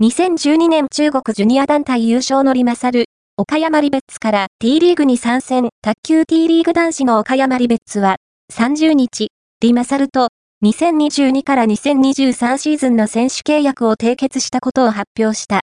2012年中国ジュニア団体優勝のリマサル、岡山リベッツから T リーグに参戦、卓球 T リーグ男子の岡山リベッツは、30日、リマサルと2022から2023シーズンの選手契約を締結したことを発表した。